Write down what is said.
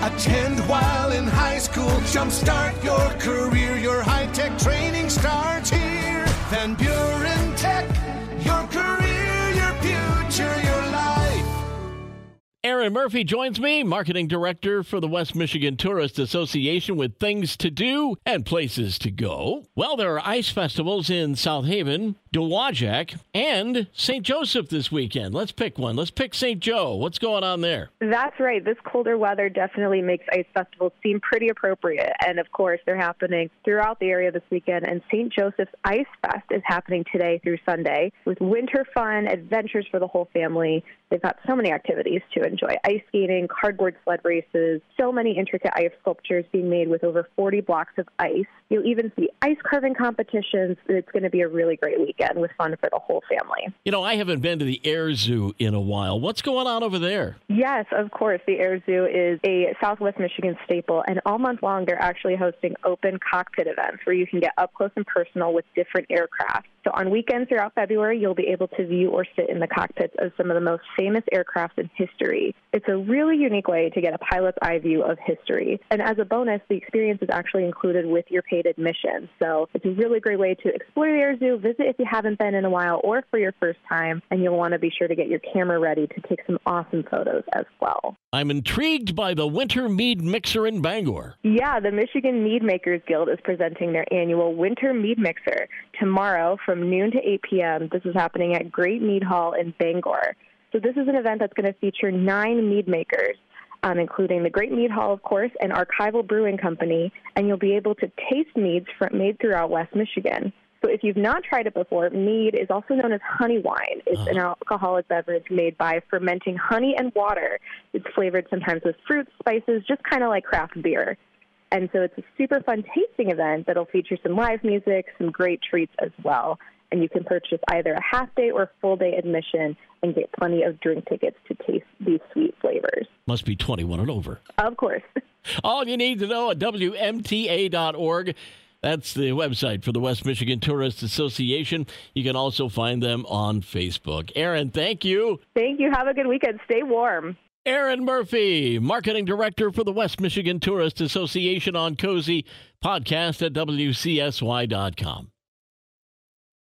Attend while in high school. Jumpstart your career. Your high tech training Erin Murphy joins me, marketing director for the West Michigan Tourist Association, with things to do and places to go. Well, there are ice festivals in South Haven, Dowagiac, and St. Joseph this weekend. Let's pick one. Let's pick St. Joe. What's going on there? That's right. This colder weather definitely makes ice festivals seem pretty appropriate. And of course, they're happening throughout the area this weekend. And St. Joseph's Ice Fest is happening today through Sunday with winter fun, adventures for the whole family. They've got so many activities to enjoy ice skating, cardboard sled races, so many intricate ice sculptures being made with over 40 blocks of ice. You'll even see ice carving competitions. It's going to be a really great weekend with fun for the whole family. You know, I haven't been to the Air Zoo in a while. What's going on over there? Yes, of course. The Air Zoo is a Southwest Michigan staple, and all month long they're actually hosting open cockpit events where you can get up close and personal with different aircraft. So on weekends throughout February, you'll be able to view or sit in the cockpits of some of the most famous aircraft in history. It's a really unique way to get a pilot's eye view of history. And as a bonus, the experience is actually included with your paid admission. So it's a really great way to explore the Air Zoo, visit if you haven't been in a while or for your first time, and you'll want to be sure to get your camera ready to take some awesome photos as well. I'm intrigued by the Winter Mead Mixer in Bangor. Yeah, the Michigan Mead Makers Guild is presenting their annual Winter Mead Mixer tomorrow from noon to 8 p.m. This is happening at Great Mead Hall in Bangor. So this is an event that's going to feature nine mead makers, um, including the Great Mead Hall, of course, and Archival Brewing Company, and you'll be able to taste meads from, made throughout West Michigan. So if you've not tried it before, mead is also known as honey wine. It's an uh-huh. alcoholic beverage made by fermenting honey and water. It's flavored sometimes with fruits, spices, just kind of like craft beer. And so it's a super fun tasting event that'll feature some live music, some great treats as well. And you can purchase either a half day or full day admission and get plenty of drink tickets to taste these sweet flavors. Must be 21 and over. Of course. All you need to know at WMTA.org. That's the website for the West Michigan Tourist Association. You can also find them on Facebook. Erin, thank you. Thank you. Have a good weekend. Stay warm. Erin Murphy, Marketing Director for the West Michigan Tourist Association on Cozy, podcast at WCSY.com.